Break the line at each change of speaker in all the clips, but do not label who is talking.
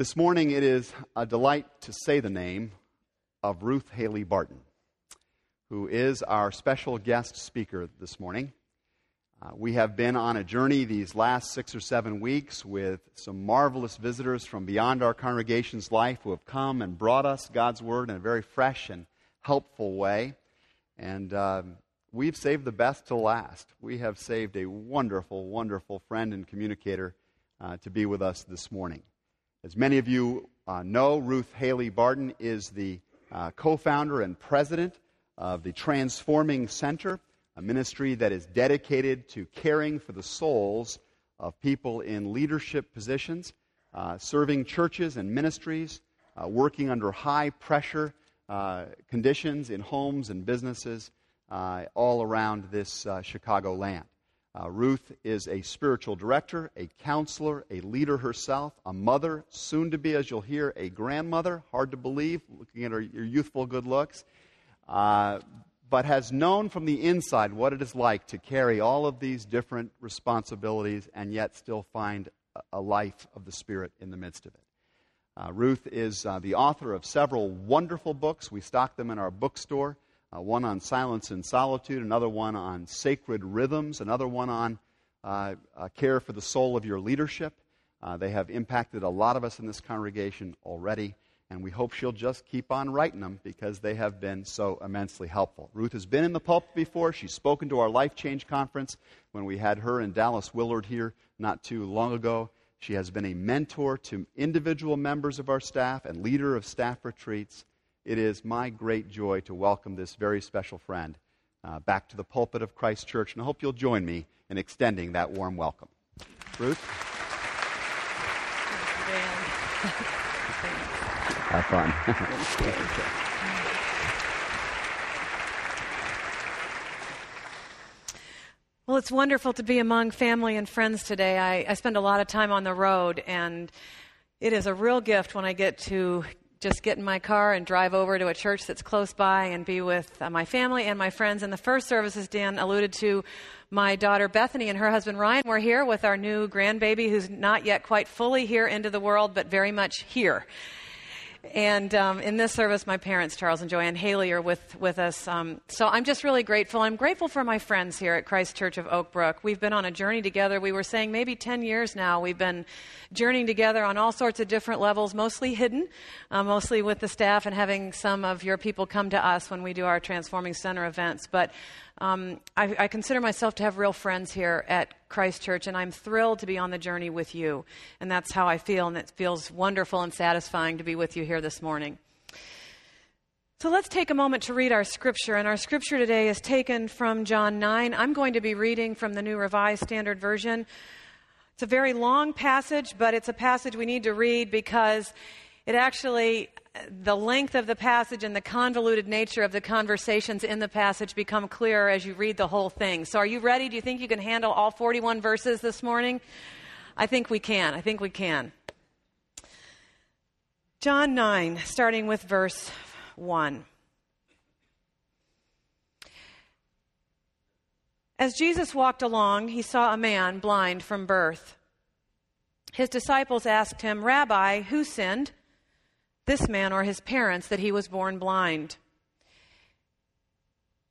This morning, it is a delight to say the name of Ruth Haley Barton, who is our special guest speaker this morning. Uh, we have been on a journey these last six or seven weeks with some marvelous visitors from beyond our congregation's life who have come and brought us God's Word in a very fresh and helpful way. And uh, we've saved the best to last. We have saved a wonderful, wonderful friend and communicator uh, to be with us this morning. As many of you uh, know, Ruth Haley Barton is the uh, co founder and president of the Transforming Center, a ministry that is dedicated to caring for the souls of people in leadership positions, uh, serving churches and ministries, uh, working under high pressure uh, conditions in homes and businesses uh, all around this Chicago land. Uh, Ruth is a spiritual director, a counselor, a leader herself, a mother, soon to be, as you'll hear, a grandmother. Hard to believe, looking at her, youthful good looks. Uh, but has known from the inside what it is like to carry all of these different responsibilities and yet still find a life of the Spirit in the midst of it. Uh, Ruth is uh, the author of several wonderful books. We stock them in our bookstore uh, one on silence and solitude, another one on sacred rhythms, another one on uh, uh, care for the soul of your leadership. Uh, they have impacted a lot of us in this congregation already, and we hope she'll just keep on writing them because they have been so immensely helpful. Ruth has been in the pulpit before. She's spoken to our Life Change Conference when we had her and Dallas Willard here not too long ago. She has been a mentor to individual members of our staff and leader of staff retreats it is my great joy to welcome this very special friend uh, back to the pulpit of Christ Church, and I hope you'll join me in extending that warm welcome. Ruth? Have fun.
well, it's wonderful to be among family and friends today. I, I spend a lot of time on the road, and it is a real gift when I get to just get in my car and drive over to a church that's close by and be with uh, my family and my friends. In the first service, as Dan alluded to, my daughter Bethany and her husband Ryan were here with our new grandbaby who's not yet quite fully here into the world, but very much here. And um, in this service, my parents, Charles and Joanne Haley, are with, with us. Um, so I'm just really grateful. I'm grateful for my friends here at Christ Church of Oak Brook. We've been on a journey together. We were saying maybe 10 years now. We've been journeying together on all sorts of different levels, mostly hidden, uh, mostly with the staff and having some of your people come to us when we do our Transforming Center events. But um, I, I, consider myself to have real friends here at Christ Church, and I'm thrilled to be on the journey with you. And that's how I feel, and it feels wonderful and satisfying to be with you here this morning. So let's take a moment to read our scripture. And our scripture today is taken from John 9. I'm going to be reading from the New Revised Standard Version. It's a very long passage, but it's a passage we need to read because it actually the length of the passage and the convoluted nature of the conversations in the passage become clearer as you read the whole thing. So, are you ready? Do you think you can handle all 41 verses this morning? I think we can. I think we can. John 9, starting with verse 1. As Jesus walked along, he saw a man blind from birth. His disciples asked him, Rabbi, who sinned? This man or his parents that he was born blind?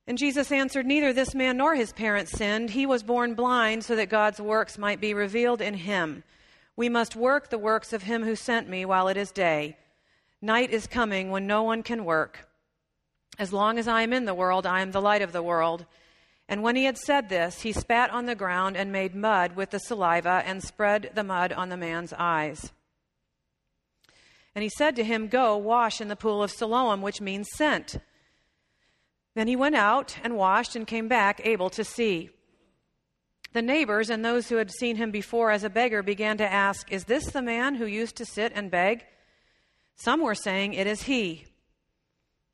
And Jesus answered, Neither this man nor his parents sinned. He was born blind so that God's works might be revealed in him. We must work the works of him who sent me while it is day. Night is coming when no one can work. As long as I am in the world, I am the light of the world. And when he had said this, he spat on the ground and made mud with the saliva and spread the mud on the man's eyes. And he said to him, Go, wash in the pool of Siloam, which means sent. Then he went out and washed and came back able to see. The neighbors and those who had seen him before as a beggar began to ask, Is this the man who used to sit and beg? Some were saying, It is he.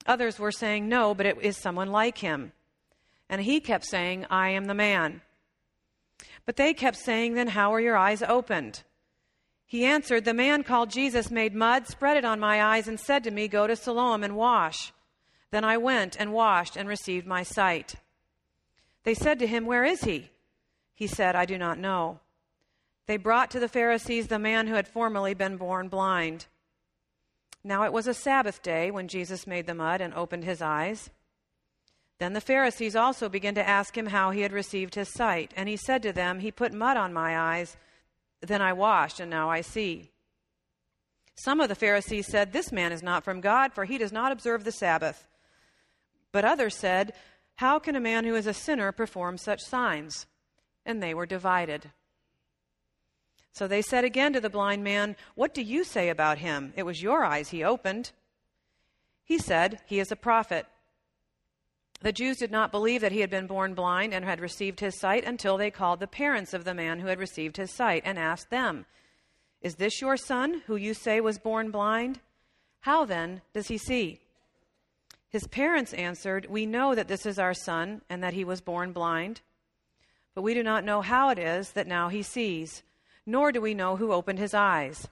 Others were saying, No, but it is someone like him. And he kept saying, I am the man. But they kept saying, Then how are your eyes opened? He answered, The man called Jesus made mud, spread it on my eyes, and said to me, Go to Siloam and wash. Then I went and washed and received my sight. They said to him, Where is he? He said, I do not know. they brought to the Pharisees the man who had formerly been born blind. Now it was a Sabbath day when Jesus made the mud and opened his eyes. Then the Pharisees also began to ask him how he had received his sight. And he said to them, He put mud on my eyes, then I washed, and now I see. Some of the Pharisees said, This man is not from God, for he does not observe the Sabbath. But others said, How can a man who is a sinner perform such signs? And they were divided. So they said again to the blind man, What do you say about him? It was your eyes he opened. He said, He is a prophet. The Jews did not believe that he had been born blind and had received his sight until they called the parents of the man who had received his sight and asked them, Is this your son, who you say was born blind? How then does he see? His parents answered, We know that this is our son and that he was born blind, but we do not know how it is that now he sees nor do we know who opened his eyes.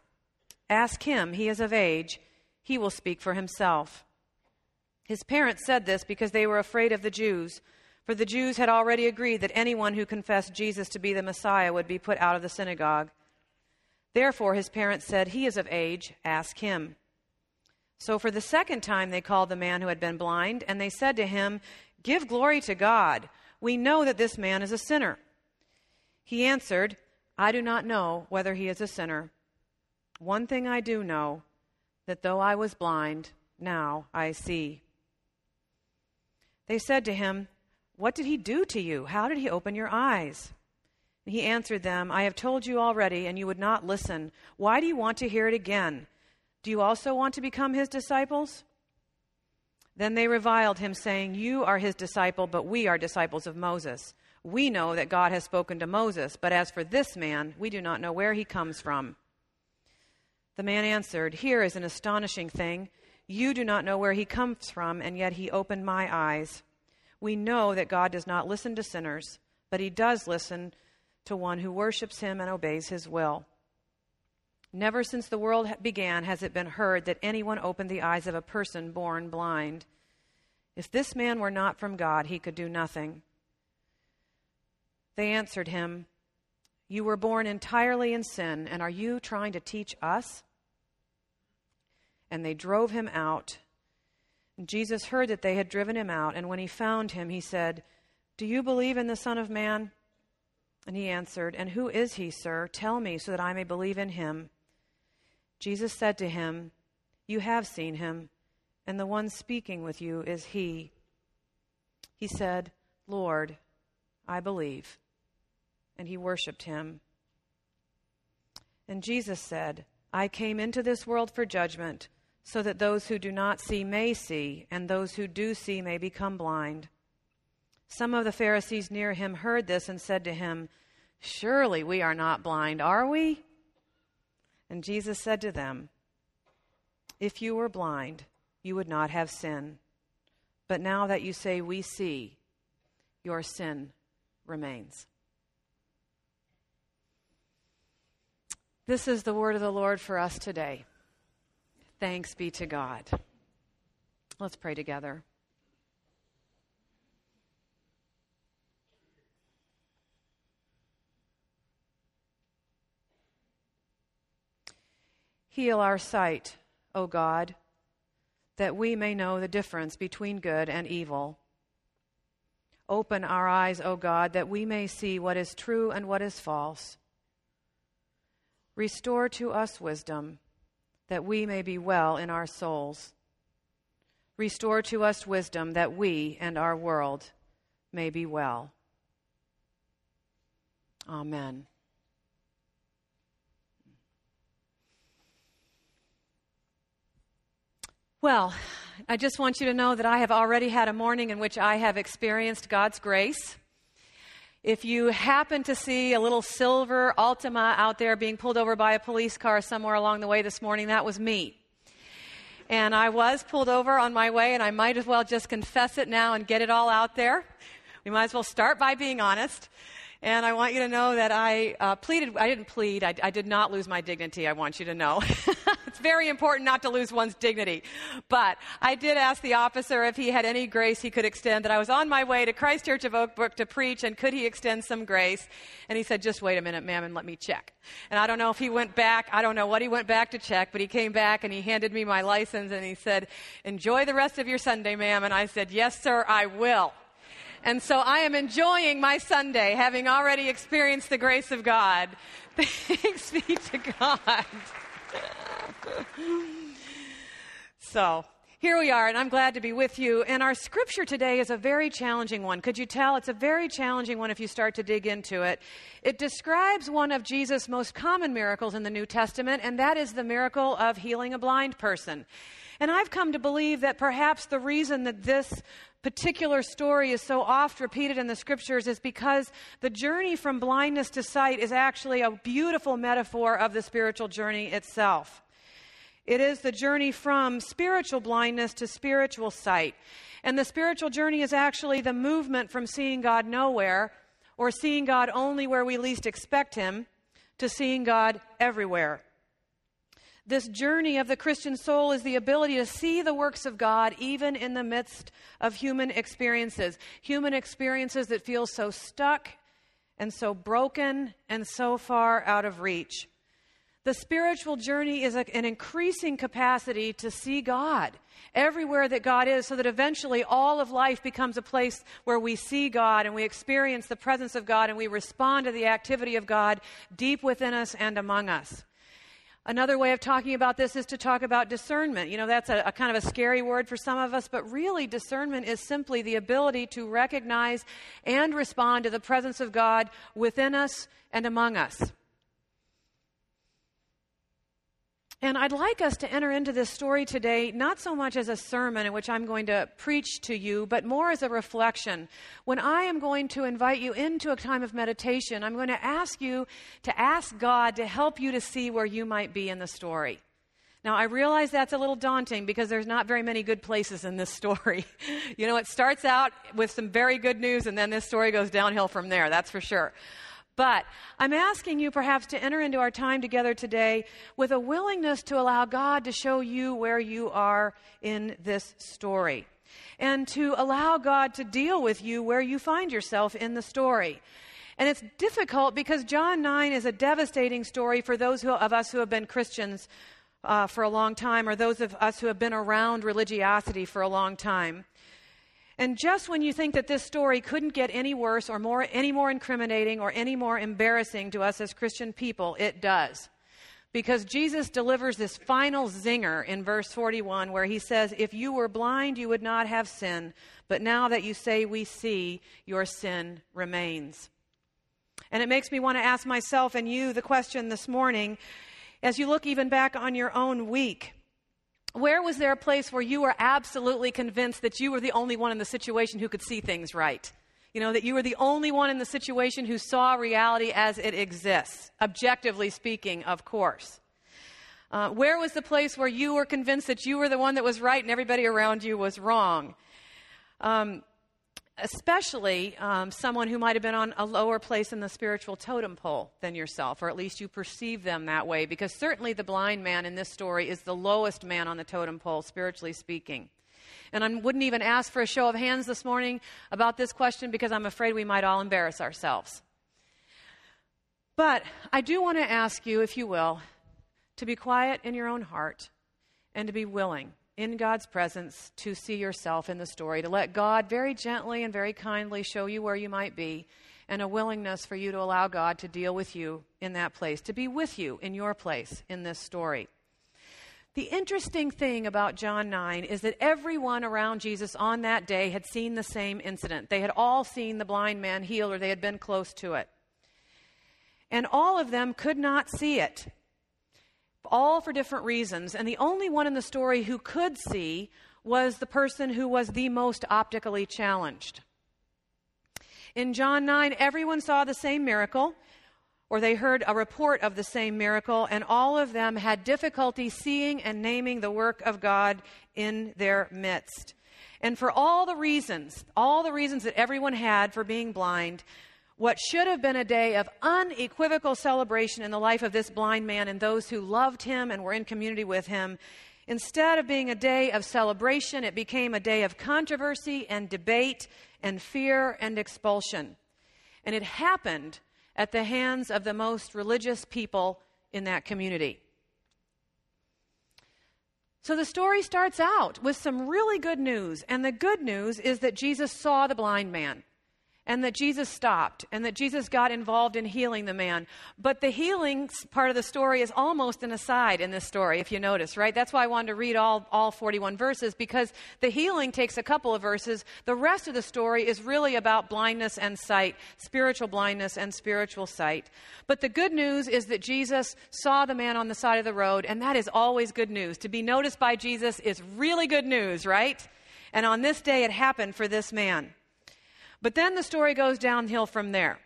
Ask him, he is of age, he will speak for himself. His parents said this because they were afraid of the Jews, for the Jews had already agreed that anyone who confessed Jesus to be the Messiah would be put out of the synagogue. Therefore, his parents said, He is of age, ask him. So for the second time they called the man who had been blind, and they said to him, Give glory to God. We know that this man is a sinner. He answered, I do not know whether he is a sinner. One thing I do know that though I was blind, now I see. They said to him, What did he do to you? How did he open your eyes? he answered them, I have told you already, and you would not listen. Why do you want to hear it again? Do you also want to become his disciples? Then they reviled him, saying, You are his disciple, but we are disciples of Moses. We know that God has spoken to Moses, but as for this man, we do not know where he comes from. The man answered, Here is an astonishing thing. You do not know where he comes from, and yet he opened my eyes. We know that God does not listen to sinners, but he does listen to one who worships him and obeys his will. Never since the world began has it been heard that anyone opened the eyes of a person born blind. If this man were not from God, he could do nothing. They answered him, You were born entirely in sin, and are you trying to teach us? And they drove him out. And Jesus heard that they had driven him out, and when he found him, he said, Do you believe in the Son of Man? And he answered, And who is he, sir? Tell me, so that I may believe in him. Jesus said to him, You have seen him, and the one speaking with you is he. He said, Lord, I believe and he worshiped him. And Jesus said, I came into this world for judgment, so that those who do not see may see, and those who do see may become blind. Some of the Pharisees near him heard this and said to him, Surely we are not blind, are we? And Jesus said to them, If you were blind, you would not have sin. But now that you say, We see, your sin remains. This is the word of the Lord for us today. Thanks be to God. Let's pray together. Heal our sight, O God, that we may know the difference between good and evil. Open our eyes, O God, that we may see what is true and what is false. Restore to us wisdom, that we may be well in our souls. Restore to us wisdom, that we and our world may be well. Amen. Well, I just want you to know that I have already had a morning in which I have experienced God's grace. If you happen to see a little silver Altima out there being pulled over by a police car somewhere along the way this morning, that was me. And I was pulled over on my way, and I might as well just confess it now and get it all out there. We might as well start by being honest. And I want you to know that I uh, pleaded, I didn't plead, I, I did not lose my dignity, I want you to know. it's very important not to lose one's dignity. But I did ask the officer if he had any grace he could extend, that I was on my way to Christ Church of Oak Brook to preach, and could he extend some grace? And he said, just wait a minute, ma'am, and let me check. And I don't know if he went back, I don't know what he went back to check, but he came back and he handed me my license and he said, enjoy the rest of your Sunday, ma'am. And I said, yes, sir, I will. And so I am enjoying my Sunday, having already experienced the grace of God. Thanks be to God. So, here we are, and I'm glad to be with you. And our scripture today is a very challenging one. Could you tell? It's a very challenging one if you start to dig into it. It describes one of Jesus' most common miracles in the New Testament, and that is the miracle of healing a blind person. And I've come to believe that perhaps the reason that this particular story is so oft repeated in the scriptures is because the journey from blindness to sight is actually a beautiful metaphor of the spiritual journey itself. It is the journey from spiritual blindness to spiritual sight. And the spiritual journey is actually the movement from seeing God nowhere or seeing God only where we least expect Him to seeing God everywhere. This journey of the Christian soul is the ability to see the works of God even in the midst of human experiences. Human experiences that feel so stuck and so broken and so far out of reach. The spiritual journey is an increasing capacity to see God everywhere that God is, so that eventually all of life becomes a place where we see God and we experience the presence of God and we respond to the activity of God deep within us and among us. Another way of talking about this is to talk about discernment. You know, that's a, a, kind of a scary word for some of us, but really, discernment is simply the ability to recognize and respond to the presence of God within us and among us. And I'd like us to enter into this story today, not so much as a sermon in which I'm going to preach to you, but more as a reflection. When I am going to invite you into a time of meditation, I'm going to ask you to ask God to help you to see where you might be in the story. Now, I realize that's a little daunting because there's not very many good places in this story. you know, it starts out with some very good news, and then this story goes downhill from there, that's for sure. But I'm asking you perhaps to enter into our time together today with a willingness to allow God to show you where you are in this story and to allow God to deal with you where you find yourself in the story. And it's difficult because John 9 is a devastating story for those who, of us who have been Christians uh, for a long time or those of us who have been around religiosity for a long time. And just when you think that this story couldn't get any worse or more, any more incriminating or any more embarrassing to us as Christian people, it does. Because Jesus delivers this final zinger in verse 41 where he says, If you were blind, you would not have sin, but now that you say we see, your sin remains. And it makes me want to ask myself and you the question this morning as you look even back on your own week where was there a place where you were absolutely convinced that you were the only one in the situation who could see things right? You know, that you were the only one in the situation who saw reality as it exists, objectively speaking, of course. Uh, where was the place where you were convinced that you were the one that was right and everybody around you was wrong? Um, especially um, someone who might have been on a lower place in the spiritual totem pole than yourself, or at least you perceive them that way, because certainly the blind man in this story is the lowest man on the totem pole, spiritually speaking. And I wouldn't even ask for a show of hands this morning about this question because I'm afraid we might all embarrass ourselves. But I do want to ask you, if you will, to be quiet in your own heart and to be willing in God's presence to see yourself in the story, to let God very gently and very kindly show you where you might be, and a willingness for you to allow God to deal with you in that place, to be with you in your place in this story. The interesting thing about John 9 is that everyone around Jesus on that day had seen the same incident. They had all seen the blind man healed or they had been close to it. And all of them could not see it all for different reasons. And the only one in the story who could see was the person who was the most optically challenged. In John 9, everyone saw the same miracle, or they heard a report of the same miracle, and all of them had difficulty seeing and naming the work of God in their midst. And for all the reasons, all the reasons that everyone had for being blind, what should have been a day of unequivocal celebration in the life of this blind man and those who loved him and were in community with him, instead of being a day of celebration, it became a day of controversy and debate and fear and expulsion. And it happened at the hands of the most religious people in that community. So the story starts out with some really good news. And the good news is that Jesus saw the blind man and that Jesus stopped and that Jesus got involved in healing the man. But the healing part of the story is almost an aside in this story, if you notice, right? That's why I wanted to read all, all 41 verses because the healing takes a couple of verses. The rest of the story is really about blindness and sight, spiritual blindness and spiritual sight. But the good news is that Jesus saw the man on the side of the road, and that is always good news. To be noticed by Jesus is really good news, right? And on this day, it happened for this man. But then the story goes downhill from there.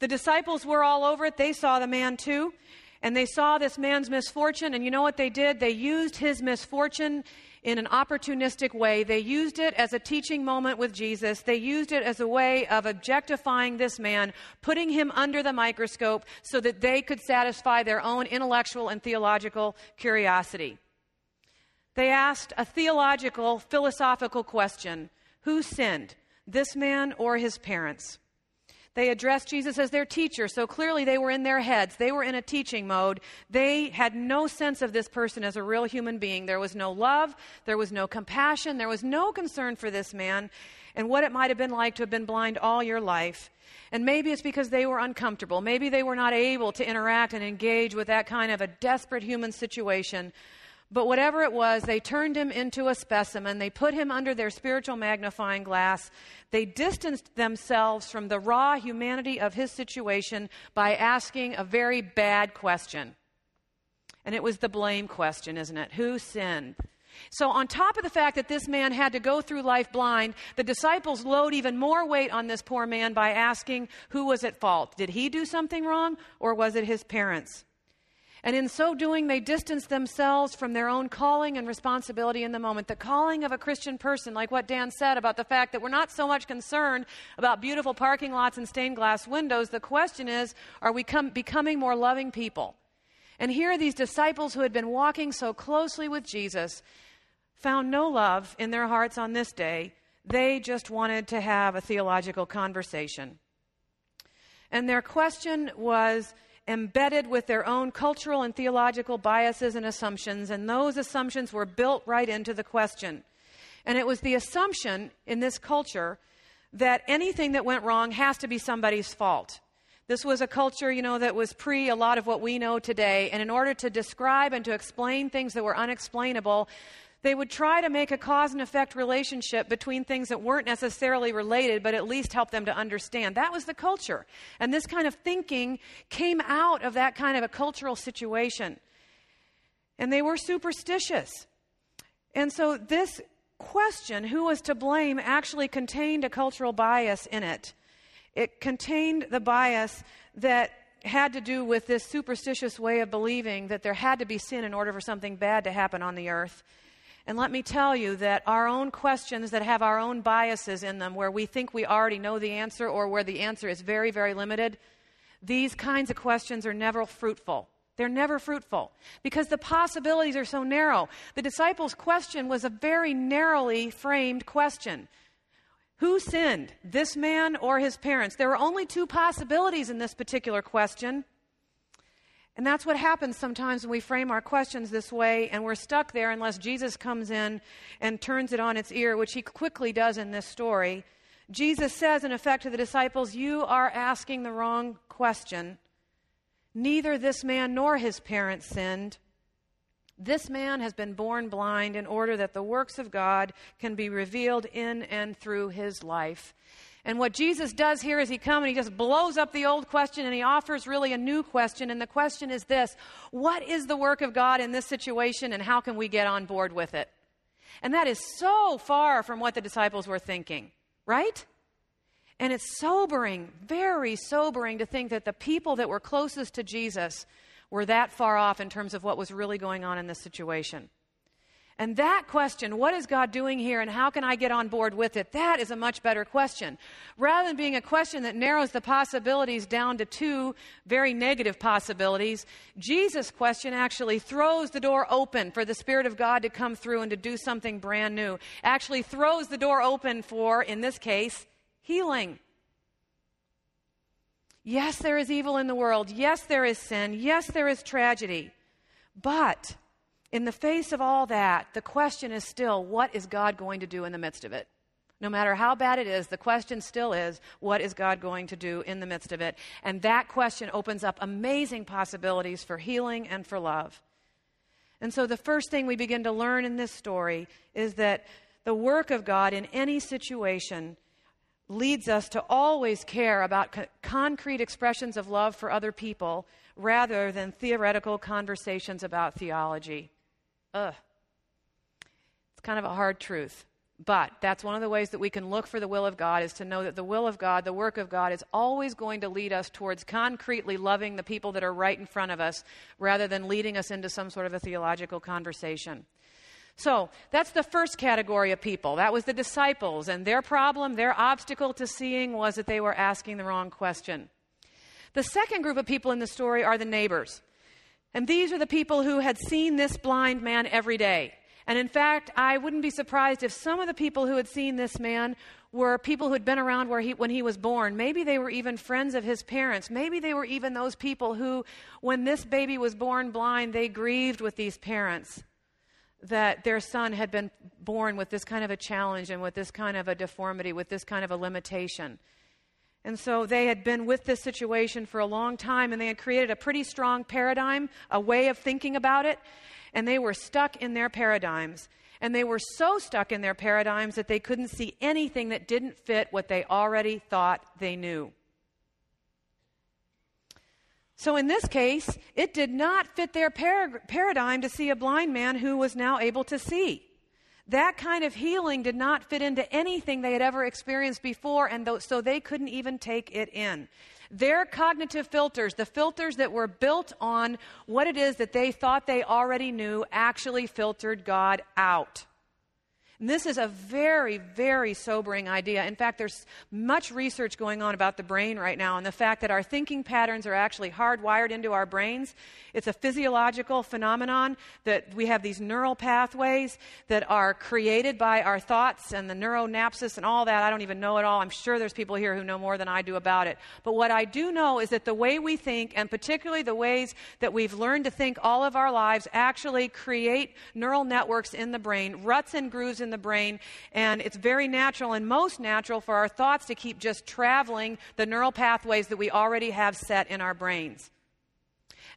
The disciples were all over it. They saw the man too. And they saw this man's misfortune. And you know what they did? They used his misfortune in an opportunistic way. They used it as a teaching moment with Jesus. They used it as a way of objectifying this man, putting him under the microscope so that they could satisfy their own intellectual and theological curiosity. They asked a theological, philosophical question Who sinned? This man or his parents. They addressed Jesus as their teacher, so clearly they were in their heads. They were in a teaching mode. They had no sense of this person as a real human being. There was no love, there was no compassion, there was no concern for this man and what it might have been like to have been blind all your life. And maybe it's because they were uncomfortable. Maybe they were not able to interact and engage with that kind of a desperate human situation. But whatever it was, they turned him into a specimen. They put him under their spiritual magnifying glass. They distanced themselves from the raw humanity of his situation by asking a very bad question. And it was the blame question, isn't it? Who sinned? So, on top of the fact that this man had to go through life blind, the disciples load even more weight on this poor man by asking who was at fault. Did he do something wrong, or was it his parents? And in so doing, they distance themselves from their own calling and responsibility in the moment. The calling of a Christian person, like what Dan said about the fact that we're not so much concerned about beautiful parking lots and stained glass windows. The question is, are we com- becoming more loving people? And here, these disciples who had been walking so closely with Jesus found no love in their hearts on this day. They just wanted to have a theological conversation. And their question was, embedded with their own cultural and theological biases and assumptions, and those assumptions were built right into the question. And it was the assumption in this culture that anything that went wrong has to be somebody's fault. This was a culture, you know, that was pre a lot of what we know today. And in order to describe and to explain things that were unexplainable, they would try to make a cause and effect relationship between things that weren't necessarily related, but at least help them to understand. That was the culture. And this kind of thinking came out of that kind of a cultural situation. And they were superstitious. And so this question, who was to blame, actually contained a cultural bias in it. It contained the bias that had to do with this superstitious way of believing that there had to be sin in order for something bad to happen on the earth. And let me tell you that our own questions that have our own biases in them, where we think we already know the answer or where the answer is very, very limited, these kinds of questions are never fruitful. They're never fruitful because the possibilities are so narrow. The disciples' question was a very narrowly framed question. Who sinned, this man or his parents? There were only two possibilities in this particular question. And that's what happens sometimes when we frame our questions this way and we're stuck there unless Jesus comes in and turns it on its ear, which he quickly does in this story. Jesus says, in effect, to the disciples, You are asking the wrong question. Neither this man nor his parents sinned. This man has been born blind in order that the works of God can be revealed in and through his life. And what Jesus does here is he comes and he just blows up the old question and he offers really a new question. And the question is this What is the work of God in this situation and how can we get on board with it? And that is so far from what the disciples were thinking, right? And it's sobering, very sobering to think that the people that were closest to Jesus were that far off in terms of what was really going on in this situation. And that question, what is God doing here and how can I get on board with it? That is a much better question. Rather than being a question that narrows the possibilities down to two very negative possibilities, Jesus' question actually throws the door open for the Spirit of God to come through and to do something brand new. Actually throws the door open for, in this case, healing. Yes, there is evil in the world. Yes, there is sin. Yes, there is tragedy. But in the face of all that, the question is still what is God going to do in the midst of it? No matter how bad it is, the question still is what is God going to do in the midst of it? And that question opens up amazing possibilities for healing and for love. And so the first thing we begin to learn in this story is that the work of God in any situation leads us to always care about co- concrete expressions of love for other people rather than theoretical conversations about theology. Ugh. It's kind of a hard truth. But that's one of the ways that we can look for the will of God is to know that the will of God, the work of God, is always going to lead us towards concretely loving the people that are right in front of us rather than leading us into some sort of a theological conversation. So that's the first category of people. That was the disciples. And their problem, their obstacle to seeing was that they were asking the wrong question. The second group of people in the story are the neighbors. And these are the people who had seen this blind man every day. And in fact, I wouldn't be surprised if some of the people who had seen this man were people who had been around where he, when he was born. Maybe they were even friends of his parents. Maybe they were even those people who, when this baby was born blind, they grieved with these parents that their son had been born with this kind of a challenge and with this kind of a deformity, with this kind of a limitation. And so they had been with this situation for a long time and they had created a pretty strong paradigm, a way of thinking about it, and they were stuck in their paradigms. And they were so stuck in their paradigms that they couldn't see anything that didn't fit what they already thought they knew. So in this case, it did not fit their par- paradigm to see a blind man who was now able to see. That kind of healing did not fit into anything they had ever experienced before, and th- so they couldn't even take it in. Their cognitive filters, the filters that were built on what it is that they thought they already knew, actually filtered God out. And this is a very, very sobering idea. In fact, there's much research going on about the brain right now and the fact that our thinking patterns are actually hardwired into our brains. It's a physiological phenomenon that we have these neural pathways that are created by our thoughts and the neuronapsis and all that. I don't even know it all. I'm sure there's people here who know more than I do about it. But what I do know is that the way we think, and particularly the ways that we've learned to think all of our lives, actually create neural networks in the brain, ruts and grooves in the brain, and it's very natural and most natural for our thoughts to keep just traveling the neural pathways that we already have set in our brains.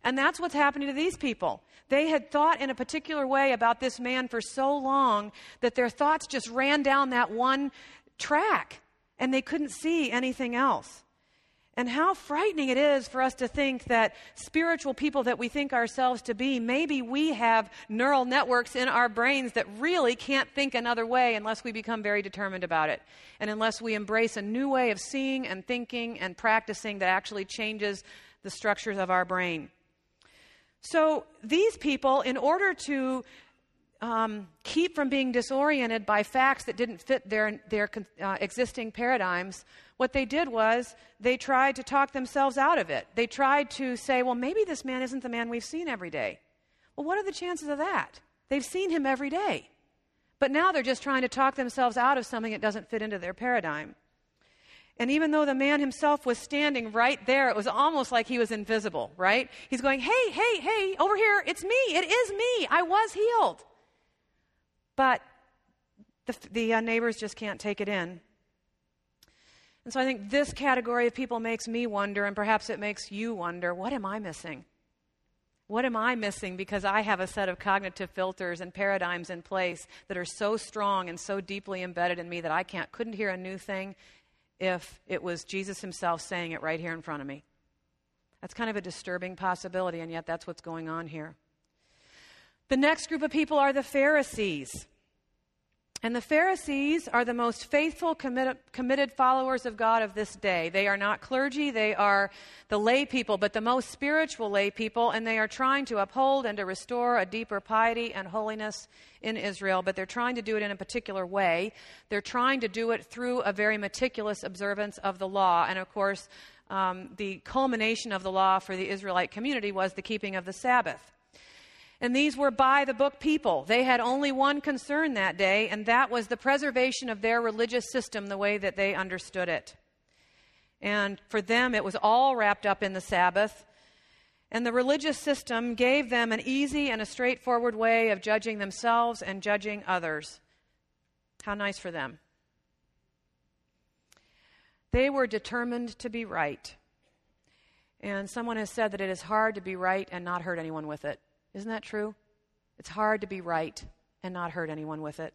And that's what's happening to these people. They had thought in a particular way about this man for so long that their thoughts just ran down that one track and they couldn't see anything else. And how frightening it is for us to think that spiritual people that we think ourselves to be, maybe we have neural networks in our brains that really can't think another way unless we become very determined about it. And unless we embrace a new way of seeing and thinking and practicing that actually changes the structures of our brain. So these people, in order to um, keep from being disoriented by facts that didn't fit their, their uh, existing paradigms, what they did was they tried to talk themselves out of it. They tried to say, well, maybe this man isn't the man we've seen every day. Well, what are the chances of that? They've seen him every day. But now they're just trying to talk themselves out of something that doesn't fit into their paradigm. And even though the man himself was standing right there, it was almost like he was invisible, right? He's going, Hey, hey, hey, over here, it's me. It is me. I was healed. But the, the uh, neighbors just can't take it in. And so I think this category of people makes me wonder, and perhaps it makes you wonder what am I missing? What am I missing because I have a set of cognitive filters and paradigms in place that are so strong and so deeply embedded in me that I can't couldn't hear a new thing if it was Jesus himself saying it right here in front of me. That's kind of a disturbing possibility and yet that's what's going on here. The next group of people are the Pharisees. And the Pharisees are the most faithful, committed, committed, followers of God of this day. They are not clergy, they are the lay people, but the most spiritual lay people, and they are trying to uphold and to restore a deeper piety and holiness in Israel, but they're trying to do it in a particular way. They're trying to do it through a very meticulous observance of the law. And of course, um, the culmination of the law for the Israelite community was the keeping of the Sabbath. And these were by the book people. They had only one concern that day, and that was the preservation of their religious system the way that they understood it. And for them, it was all wrapped up in the Sabbath. And the religious system gave them an easy and a straightforward way of judging themselves and judging others. How nice for them. They were determined to be right. And someone has said that it is hard to be right and not hurt anyone with it. Isn't that true? It's hard to be right and not hurt anyone with it.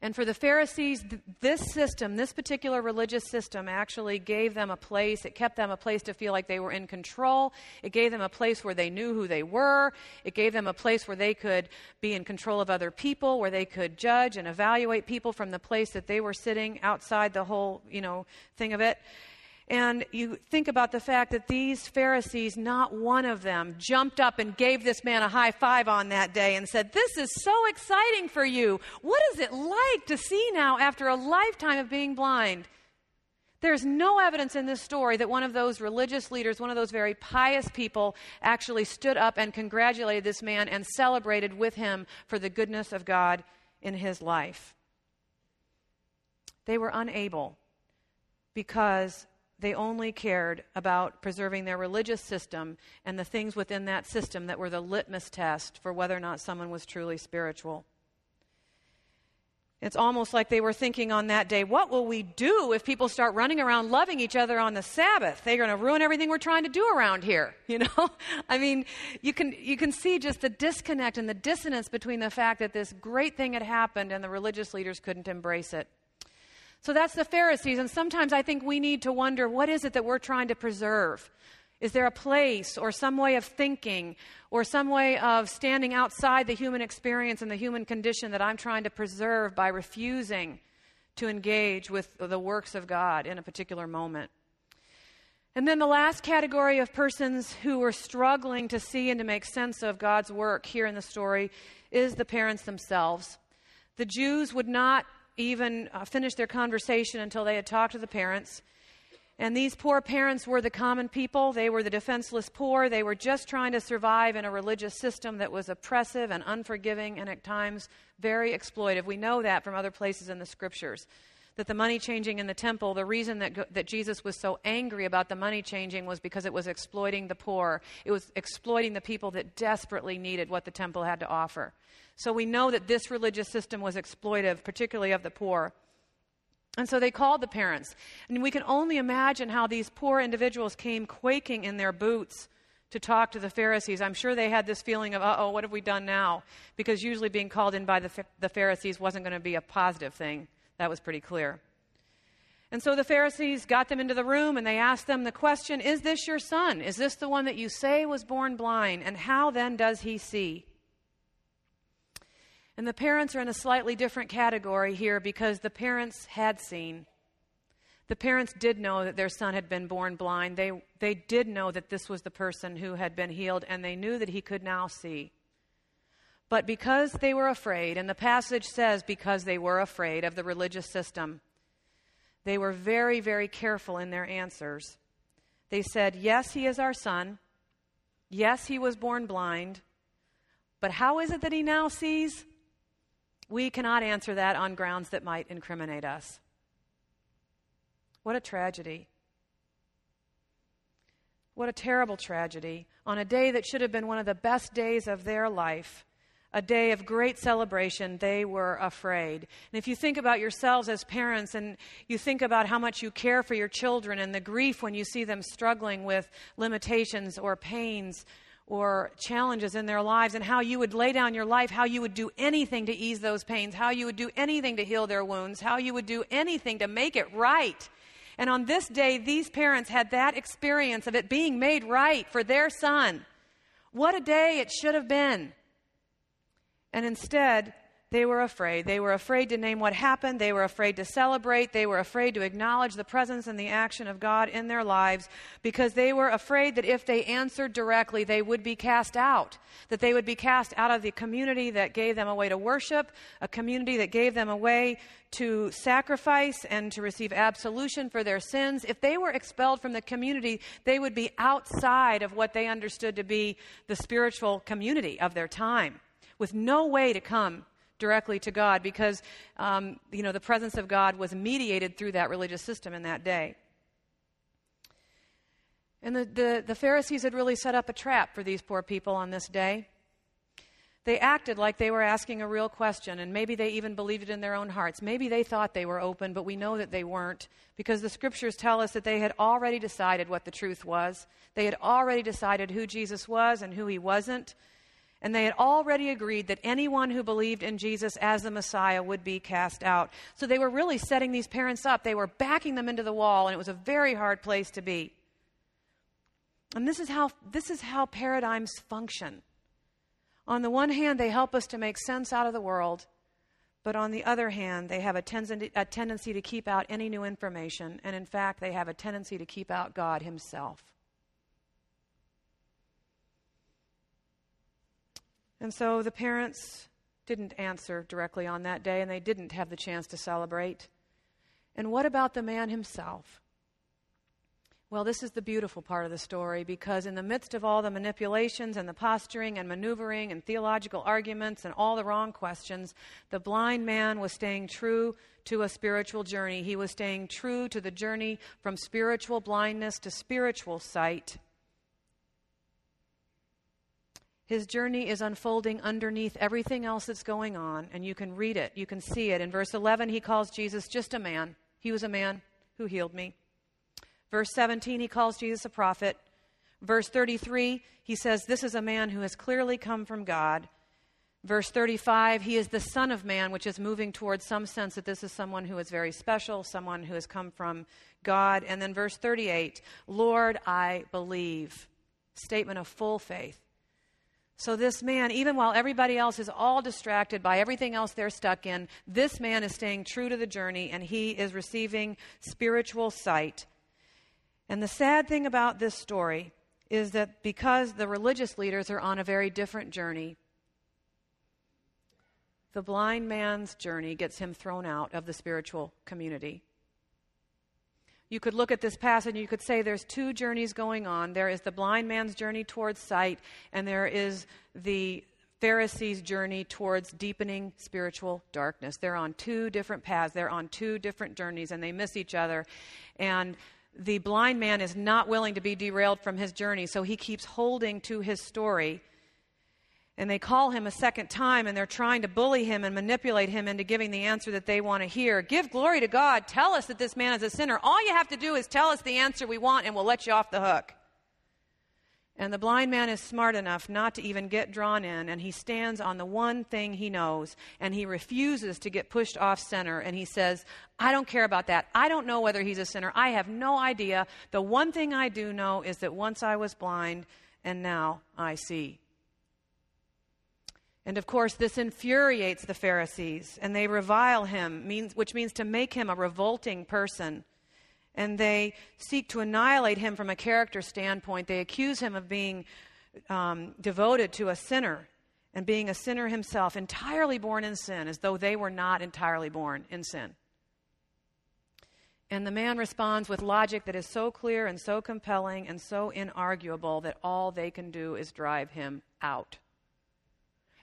And for the Pharisees, this system, this particular religious system, actually gave them a place. It kept them a place to feel like they were in control. It gave them a place where they knew who they were. It gave them a place where they could be in control of other people, where they could judge and evaluate people from the place that they were sitting outside the whole, you know, thing of it. And you think about the fact that these Pharisees, not one of them jumped up and gave this man a high five on that day and said, This is so exciting for you. What is it like to see now after a lifetime of being blind? There's no evidence in this story that one of those religious leaders, one of those very pious people, actually stood up and congratulated this man and celebrated with him for the goodness of God in his life. They were unable because they only cared about preserving their religious system and the things within that system that were the litmus test for whether or not someone was truly spiritual. It's almost like they were thinking on that day, what will we do if people start running around loving each other on the Sabbath? They're going to ruin everything we're trying to do around here, you know? I mean, you can you can see just the disconnect and the dissonance between the fact that this great thing had happened and the religious leaders couldn't embrace it. So that's the Pharisees. And sometimes I think we need to wonder what is it that we're trying to preserve? Is there a place or some way of thinking or some way of standing outside the human experience and the human condition that I'm trying to preserve by refusing to engage with the works of God in a particular moment? And then the last category of persons who were struggling to see and to make sense of God's work here in the story is the parents themselves. The Jews would not even uh, finish their conversation until they had talked to the parents. And these poor parents were the common people. They were the defenseless poor. They were just trying to survive in a religious system that was oppressive and unforgiving and at times very exploitive. We know that from other places in the scriptures. That the money changing in the temple, the reason that, that Jesus was so angry about the money changing was because it was exploiting the poor. It was exploiting the people that desperately needed what the temple had to offer. So we know that this religious system was exploitive, particularly of the poor. And so they called the parents. And we can only imagine how these poor individuals came quaking in their boots to talk to the Pharisees. I'm sure they had this feeling of, uh oh, what have we done now? Because usually being called in by the, the Pharisees wasn't going to be a positive thing. That was pretty clear. And so the Pharisees got them into the room and they asked them the question Is this your son? Is this the one that you say was born blind? And how then does he see? And the parents are in a slightly different category here because the parents had seen. The parents did know that their son had been born blind. They, they did know that this was the person who had been healed, and they knew that he could now see. But because they were afraid, and the passage says because they were afraid of the religious system, they were very, very careful in their answers. They said, Yes, he is our son. Yes, he was born blind. But how is it that he now sees? We cannot answer that on grounds that might incriminate us. What a tragedy. What a terrible tragedy. On a day that should have been one of the best days of their life, a day of great celebration, they were afraid. And if you think about yourselves as parents and you think about how much you care for your children and the grief when you see them struggling with limitations or pains or challenges in their lives and how you would lay down your life, how you would do anything to ease those pains, how you would do anything to heal their wounds, how you would do anything to make it right. And on this day, these parents had that experience of it being made right for their son. What a day it should have been. And instead, they were afraid. They were afraid to name what happened. They were afraid to celebrate. They were afraid to acknowledge the presence and the action of God in their lives because they were afraid that if they answered directly, they would be cast out. That they would be cast out of the community that gave them a way to worship, a community that gave them a way to sacrifice and to receive absolution for their sins. If they were expelled from the community, they would be outside of what they understood to be the spiritual community of their time with no way to come directly to God because, um, you know, the presence of God was mediated through that religious system in that day. And the, the, the Pharisees had really set up a trap for these poor people on this day. They acted like they were asking a real question, and maybe they even believed it in their own hearts. Maybe they thought they were open, but we know that they weren't because the scriptures tell us that they had already decided what the truth was. They had already decided who Jesus was and who he wasn't. And they had already agreed that anyone who believed in Jesus as the Messiah would be cast out. So they were really setting these parents up. They were backing them into the wall, and it was a very hard place to be. And this is how, this is how paradigms function. On the one hand, they help us to make sense out of the world, but on the other hand, they have a, ten- a tendency to keep out any new information, and in fact, they have a tendency to keep out God Himself. And so the parents didn't answer directly on that day, and they didn't have the chance to celebrate. And what about the man himself? Well, this is the beautiful part of the story because, in the midst of all the manipulations and the posturing and maneuvering and theological arguments and all the wrong questions, the blind man was staying true to a spiritual journey. He was staying true to the journey from spiritual blindness to spiritual sight. His journey is unfolding underneath everything else that's going on, and you can read it. You can see it. In verse 11, he calls Jesus just a man. He was a man who healed me. Verse 17, he calls Jesus a prophet. Verse 33, he says, This is a man who has clearly come from God. Verse 35, he is the Son of Man, which is moving towards some sense that this is someone who is very special, someone who has come from God. And then verse 38, Lord, I believe. Statement of full faith. So, this man, even while everybody else is all distracted by everything else they're stuck in, this man is staying true to the journey and he is receiving spiritual sight. And the sad thing about this story is that because the religious leaders are on a very different journey, the blind man's journey gets him thrown out of the spiritual community. You could look at this passage and you could say there's two journeys going on. There is the blind man's journey towards sight, and there is the Pharisees' journey towards deepening spiritual darkness. They're on two different paths, they're on two different journeys, and they miss each other. And the blind man is not willing to be derailed from his journey, so he keeps holding to his story and they call him a second time and they're trying to bully him and manipulate him into giving the answer that they want to hear. Give glory to God. Tell us that this man is a sinner. All you have to do is tell us the answer we want and we'll let you off the hook. And the blind man is smart enough not to even get drawn in, and he stands on the one thing he knows, and he refuses to get pushed off center. And he says, I don't care about that. I don't know whether he's a sinner. I have no idea. The one thing I do know is that once I was blind, and now I see. And of course, this infuriates the Pharisees, and they revile him, means, which means to make him a revolting person. And they seek to annihilate him from a character standpoint. They accuse him of being um, devoted to a sinner and being a sinner himself, entirely born in sin, as though they were not entirely born in sin. And the man responds with logic that is so clear and so compelling and so inarguable that all they can do is drive him out.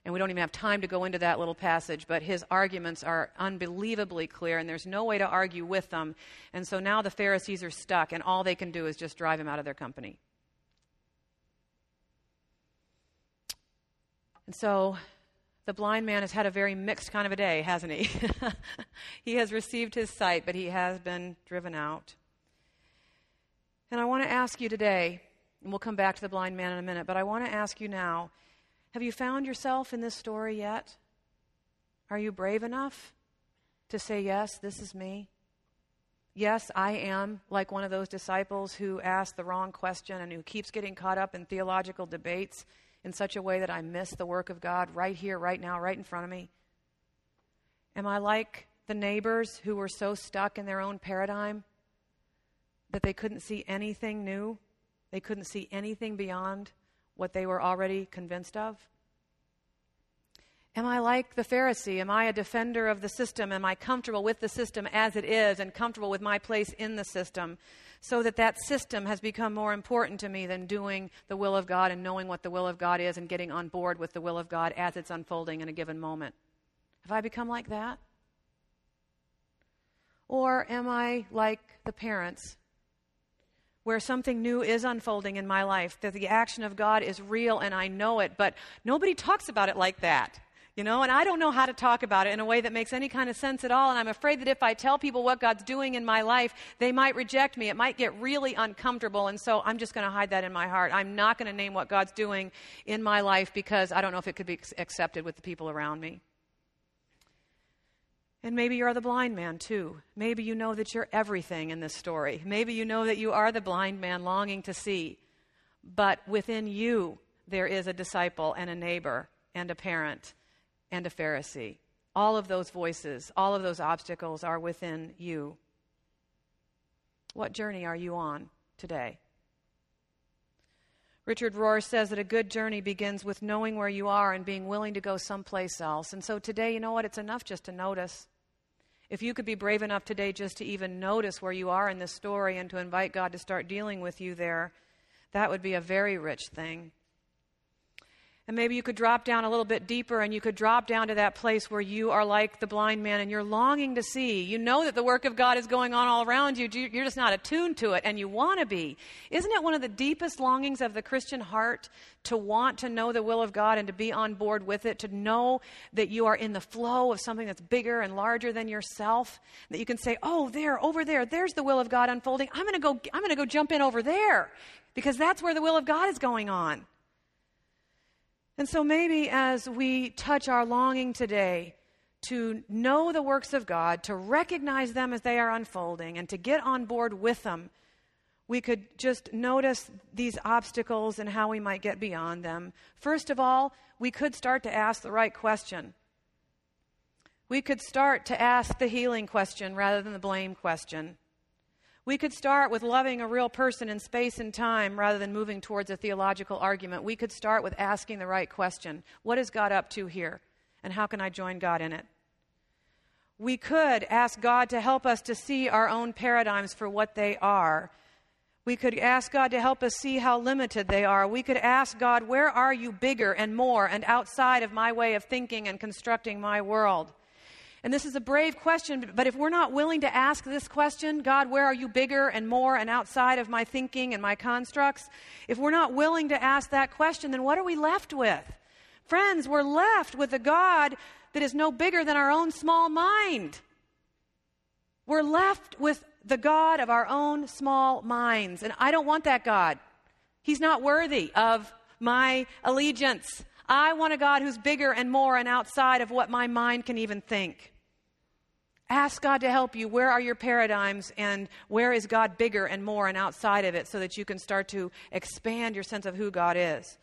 And we don't even have time to go into that little passage, but his arguments are unbelievably clear, and there's no way to argue with them. And so now the Pharisees are stuck, and all they can do is just drive him out of their company. And so the blind man has had a very mixed kind of a day, hasn't he? he has received his sight, but he has been driven out. And I want to ask you today, and we'll come back to the blind man in a minute, but I want to ask you now have you found yourself in this story yet? Are you brave enough to say, Yes, this is me? Yes, I am like one of those disciples who asked the wrong question and who keeps getting caught up in theological debates in such a way that I miss the work of God right here, right now, right in front of me. Am I like the neighbors who were so stuck in their own paradigm that they couldn't see anything new? They couldn't see anything beyond what they were already convinced of? Am I like the Pharisee? Am I a defender of the system? Am I comfortable with the system as it is and comfortable with my place in the system so that that system has become more important to me than doing the will of God and knowing what the will of God is and getting on board with the will of God as it's unfolding in a given moment? Have I become like that? Or am I like the parents where something new is unfolding in my life, that the action of God is real and I know it, but nobody talks about it like that. You know, and I don't know how to talk about it in a way that makes any kind of sense at all. And I'm afraid that if I tell people what God's doing in my life, they might reject me. It might get really uncomfortable. And so I'm just going to hide that in my heart. I'm not going to name what God's doing in my life because I don't know if it could be accepted with the people around me. And maybe you're the blind man too. Maybe you know that you're everything in this story. Maybe you know that you are the blind man longing to see. But within you, there is a disciple and a neighbor and a parent and a Pharisee. All of those voices, all of those obstacles are within you. What journey are you on today? Richard Rohr says that a good journey begins with knowing where you are and being willing to go someplace else. And so today, you know what? It's enough just to notice. If you could be brave enough today just to even notice where you are in this story and to invite God to start dealing with you there, that would be a very rich thing. And maybe you could drop down a little bit deeper and you could drop down to that place where you are like the blind man and you're longing to see. You know that the work of God is going on all around you. You're just not attuned to it and you want to be. Isn't it one of the deepest longings of the Christian heart to want to know the will of God and to be on board with it, to know that you are in the flow of something that's bigger and larger than yourself? That you can say, oh, there, over there, there's the will of God unfolding. I'm going to go, I'm going to go jump in over there because that's where the will of God is going on. And so maybe as we touch our longing today to know the works of God, to recognize them as they are unfolding, and to get on board with them, we could just notice these obstacles and how we might get beyond them. First of all, we could start to ask the right question. We could start to ask the healing question rather than the blame question. We could start with loving a real person in space and time rather than moving towards a theological argument. We could start with asking the right question What is God up to here? And how can I join God in it? We could ask God to help us to see our own paradigms for what they are. We could ask God to help us see how limited they are. We could ask God, Where are you bigger and more and outside of my way of thinking and constructing my world? And this is a brave question, but if we're not willing to ask this question, God, where are you bigger and more and outside of my thinking and my constructs? If we're not willing to ask that question, then what are we left with? Friends, we're left with a God that is no bigger than our own small mind. We're left with the God of our own small minds. And I don't want that God. He's not worthy of my allegiance. I want a God who's bigger and more and outside of what my mind can even think. Ask God to help you. Where are your paradigms and where is God bigger and more and outside of it so that you can start to expand your sense of who God is?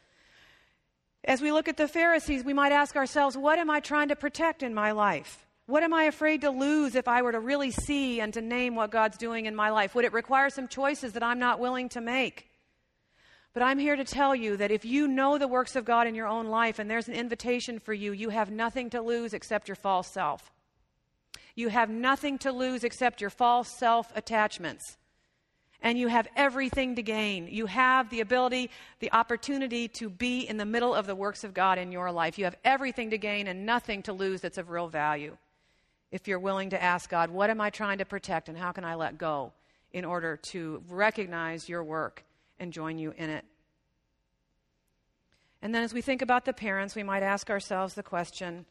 As we look at the Pharisees, we might ask ourselves, what am I trying to protect in my life? What am I afraid to lose if I were to really see and to name what God's doing in my life? Would it require some choices that I'm not willing to make? But I'm here to tell you that if you know the works of God in your own life and there's an invitation for you, you have nothing to lose except your false self. You have nothing to lose except your false self attachments. And you have everything to gain. You have the ability, the opportunity to be in the middle of the works of God in your life. You have everything to gain and nothing to lose that's of real value. If you're willing to ask God, what am I trying to protect and how can I let go in order to recognize your work and join you in it? And then as we think about the parents, we might ask ourselves the question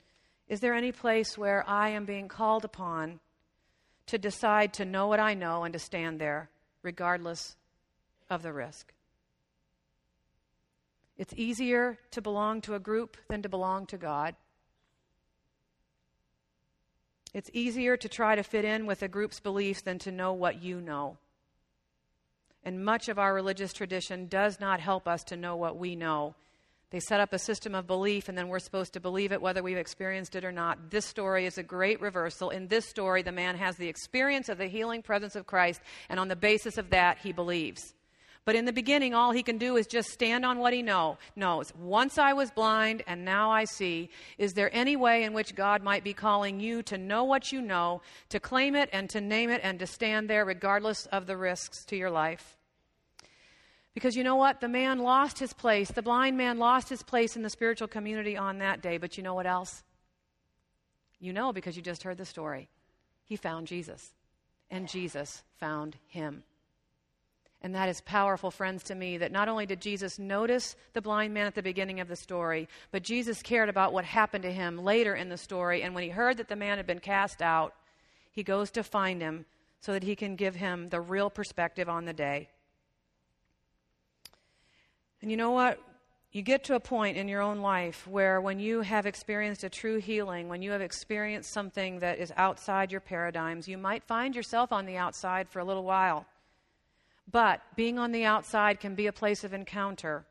is there any place where I am being called upon to decide to know what I know and to stand there, regardless of the risk? It's easier to belong to a group than to belong to God. It's easier to try to fit in with a group's beliefs than to know what you know. And much of our religious tradition does not help us to know what we know They set up a system of belief, and then we're supposed to believe it whether we've experienced it or not. This story is a great reversal. In this story, the man has the experience of the healing presence of Christ, and on the basis of that, he believes. But in the beginning, all he can do is just stand on what he know, knows. Once I was blind, and now I see. Is there any way in which God might be calling you to know what you know, to claim it and to name it, and to stand there regardless of the risks to your life? Because you know what? The man lost his place. The blind man lost his place in the spiritual community on that day. But you know what else? You know because you just heard the story. He found Jesus, and Jesus found him. And that is powerful, friends, to me that not only did Jesus notice the blind man at the beginning of the story, but Jesus cared about what happened to him later in the story. And when he heard that the man had been cast out, he goes to find him so that he can give him the real perspective on the day. And you know what? You get to a point in your own life where when you have experienced a true healing, when you have experienced something that is outside your paradigms, you might find yourself on the outside for a little while. But being on the outside can be a place of encounter.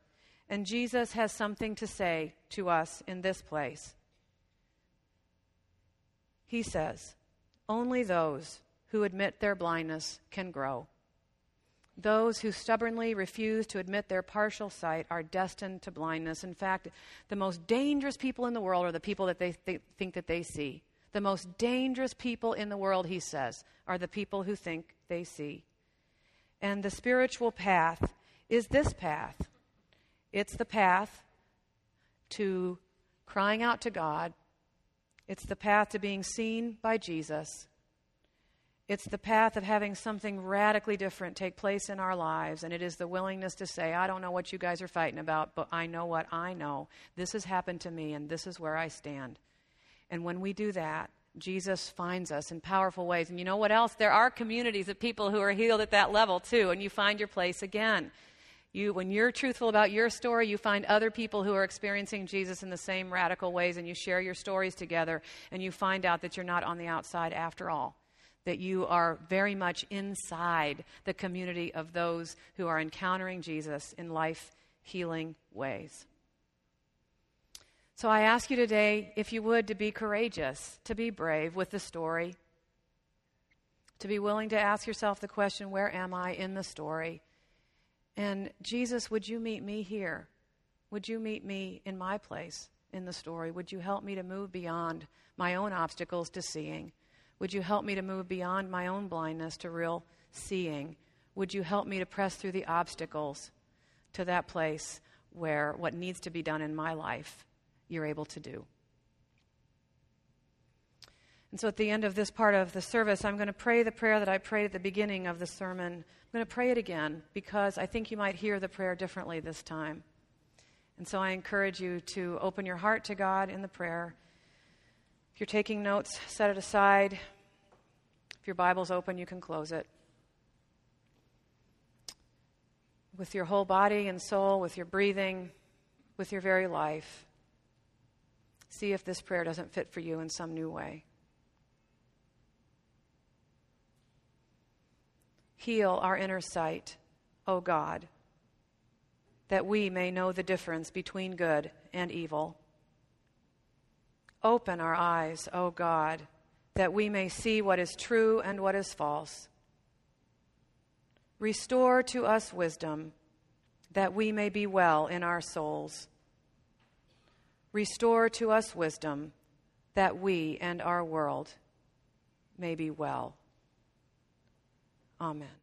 And Jesus has something to say to us in this place. He says, Only those who admit their blindness can grow. Those who stubbornly refuse to admit their partial sight are destined to blindness. In fact, the most dangerous people in the world are the people that they th- think that they see. The most dangerous people in the world, he says, are the people who think they see. And the spiritual path is this path it's the path to crying out to God, it's the path to being seen by Jesus. It's the path of having something radically different take place in our lives, and it is the willingness to say, I don't know what you guys are fighting about, but I know what I know. This has happened to me, and this is where I stand. And when we do that, Jesus finds us in powerful ways. And you know what else? There are communities of people who are healed at that level too, and you find your place again. You, when you're truthful about your story, you find other people who are experiencing Jesus in the same radical ways, and you share your stories together, and you find out that you're not on the outside after all. That you are very much inside the community of those who are encountering Jesus in life healing ways. So I ask you today, if you would, to be courageous, to be brave with the story, to be willing to ask yourself the question, Where am I in the story? And Jesus, would you meet me here? Would you meet me in my place in the story? Would you help me to move beyond my own obstacles to seeing? Would you help me to move beyond my own blindness to real seeing? Would you help me to press through the obstacles to that place where what needs to be done in my life you're able to do. And so at the end of this part of the service, I'm going to pray the prayer that I prayed at the beginning of the sermon. I'm going to pray it again because I think you might hear the prayer differently this time. And so I encourage you to open your heart to God in the prayer. If you're taking notes, set it aside. If your Bible's open, you can close it. With your whole body and soul, with your breathing, with your very life. See if this prayer doesn't fit for you in some new way. Heal our inner sight, O God, that we may know the difference between good and evil. Open our eyes, O God, that we may see what is true and what is false. Restore to us wisdom, that we may be well in our souls. Restore to us wisdom that we and our world may be well. Amen.